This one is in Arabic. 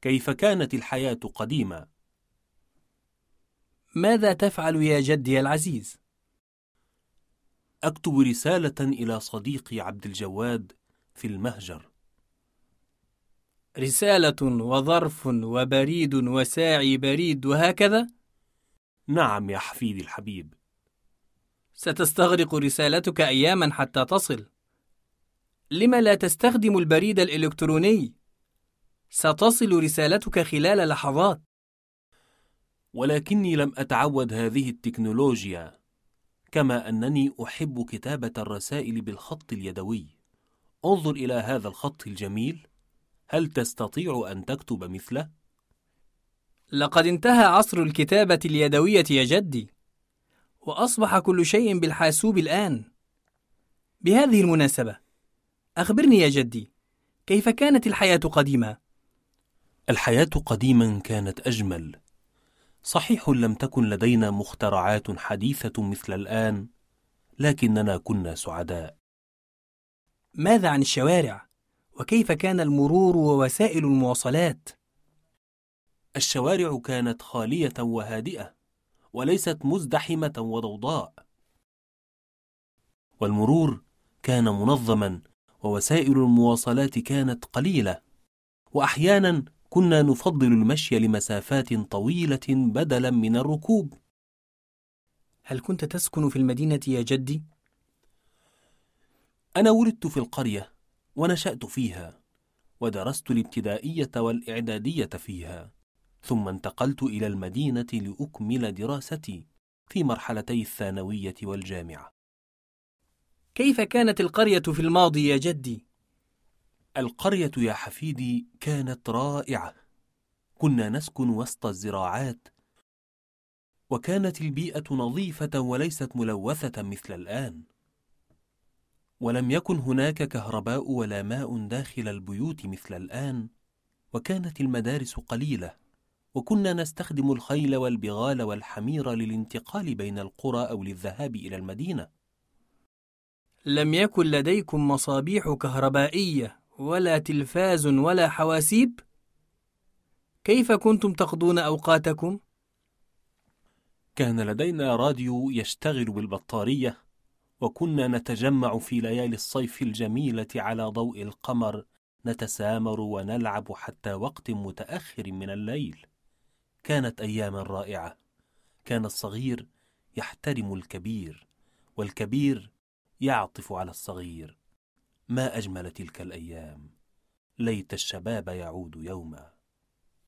كيف كانت الحياة قديمة؟ ماذا تفعل يا جدي العزيز؟ أكتب رسالة إلى صديقي عبد الجواد في المهجر رسالة وظرف وبريد وساعي بريد وهكذا؟ نعم يا حفيدي الحبيب ستستغرق رسالتك أياما حتى تصل لم لا تستخدم البريد الإلكتروني؟ ستصل رسالتك خلال لحظات ولكني لم أتعود هذه التكنولوجيا كما أنني أحب كتابة الرسائل بالخط اليدوي انظر إلى هذا الخط الجميل هل تستطيع أن تكتب مثله؟ لقد انتهى عصر الكتابة اليدوية يا جدي وأصبح كل شيء بالحاسوب الآن بهذه المناسبة أخبرني يا جدي كيف كانت الحياة قديمة؟ الحياة قديما كانت أجمل صحيح لم تكن لدينا مخترعات حديثة مثل الآن لكننا كنا سعداء ماذا عن الشوارع؟ وكيف كان المرور ووسائل المواصلات؟ الشوارع كانت خالية وهادئة وليست مزدحمة وضوضاء والمرور كان منظما ووسائل المواصلات كانت قليلة وأحيانا كنا نفضل المشي لمسافات طويلة بدلا من الركوب هل كنت تسكن في المدينة يا جدي؟ أنا ولدت في القرية ونشأت فيها ودرست الابتدائية والإعدادية فيها ثم انتقلت إلى المدينة لأكمل دراستي في مرحلتي الثانوية والجامعة كيف كانت القرية في الماضي يا جدي؟ القرية يا حفيدي كانت رائعة. كنا نسكن وسط الزراعات. وكانت البيئة نظيفة وليست ملوثة مثل الآن. ولم يكن هناك كهرباء ولا ماء داخل البيوت مثل الآن. وكانت المدارس قليلة. وكنا نستخدم الخيل والبغال والحمير للانتقال بين القرى أو للذهاب إلى المدينة. لم يكن لديكم مصابيح كهربائية. ولا تلفاز ولا حواسيب؟ كيف كنتم تقضون أوقاتكم؟ كان لدينا راديو يشتغل بالبطارية وكنا نتجمع في ليالي الصيف الجميلة على ضوء القمر نتسامر ونلعب حتى وقت متأخر من الليل كانت أياما رائعة كان الصغير يحترم الكبير والكبير يعطف على الصغير ما أجمل تلك الأيام؟ ليت الشباب يعود يوما.